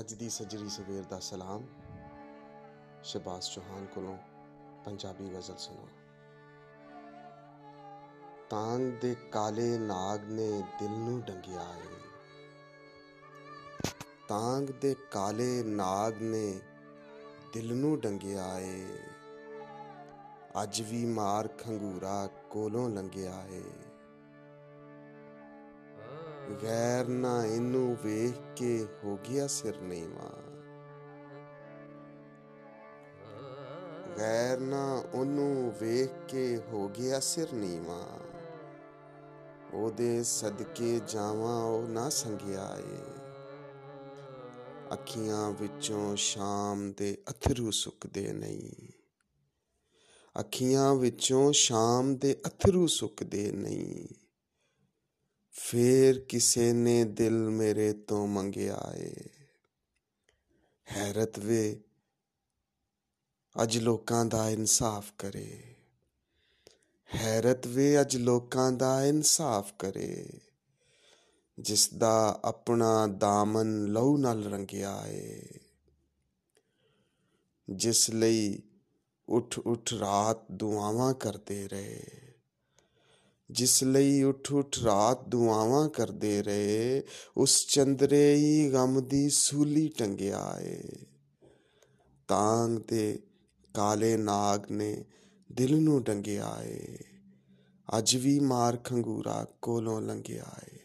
ਅੱਜ ਦੀ ਸਜਰੀ ਸਵੇਰ ਦਾ ਸਲਾਮ। ਸ਼ਬਾਸ ਚੌਹਾਨ ਕੋਲੋਂ ਪੰਜਾਬੀ ਗਜ਼ਲ ਸੁਣੋ। ਤਾਂਗ ਦੇ ਕਾਲੇ ਨਾਗ ਨੇ ਦਿਲ ਨੂੰ ਡੰਗਿਆ ਏ। ਤਾਂਗ ਦੇ ਕਾਲੇ ਨਾਗ ਨੇ ਦਿਲ ਨੂੰ ਡੰਗਿਆ ਏ। ਅੱਜ ਵੀ ਮਾਰ ਖੰਗੂਰਾ ਕੋਲੋਂ ਲੰਘਿਆ ਏ। ਗੈਰ ਨਾ ਇਹਨੂੰ ਵੇਖ ਕੇ ਹੋ ਗਿਆ ਸਿਰ ਨੀਵਾ। ਗੈਰ ਨਾ ਉਹਨੂੰ ਵੇਖ ਕੇ ਹੋ ਗਿਆ ਸਿਰ ਨੀਵਾ। ਉਹਦੇ ਸਦਕੇ ਜਾਵਾਂ ਉਹ ਨਾ ਸੰਗਿਆ ਏ ਅੱਖੀਆਂ ਵਿੱਚੋਂ ਸ਼ਾਮ ਦੇ ਅਥਰੂ ਸੁੱਕਦੇ ਨਹੀਂ। ਅੱਖੀਆਂ ਵਿੱਚੋਂ ਸ਼ਾਮ ਦੇ ਅਥਰੂ ਸੁੱਕਦੇ ਨਹੀਂ। ਫੇਰ ਕਿਸੇ ਨੇ ਦਿਲ ਮੇਰੇ ਤੋਂ ਮੰਗਿਆ ਏ। ਹੈਰਤ ਵੇ, ਅੱਜ ਲੋਕਾਂ ਦਾ ਇਨਸਾਫ ਕਰੇ। ਹੈਰਤ ਵੇ, ਅੱਜ ਲੋਕਾਂ ਦਾ ਇਨਸਾਫ ਕਰੇ। ਜਿਸ ਦਾ ਆਪਣਾ ਦਾਮਨ ਲਹੂ ਨਾਲ ਰੰਗਿਆ ਏ। ਜਿਸ ਲਈ ਉਠ ਉਠ ਰਾਤ ਦੁਆਵਾਂ ਕਰਦੇ ਰਹੇ। ਜਿਸ ਲਈ ਉਠ ਉਠ ਰਾਤ ਦੁਆਵਾਂ ਕਰਦੇ ਰਹੇ, ਉਸ ਚੰਦਰੇ ਹੀ ਗਮ ਦੀ ਸੂਲੀ ਟੰਗਿਆ ਏ। ਤਾਂਗ ਦੇ ਕਾਲੇ ਨਾਗ ਨੇ ਦਿਲ ਨੂੰ ਡੰਗਿਆ ਏ। ਅੱਜ ਵੀ ਮਾਰ ਖੰਗੂਰਾ ਕੋਲੋਂ ਲੰਘਿਆ ਏ।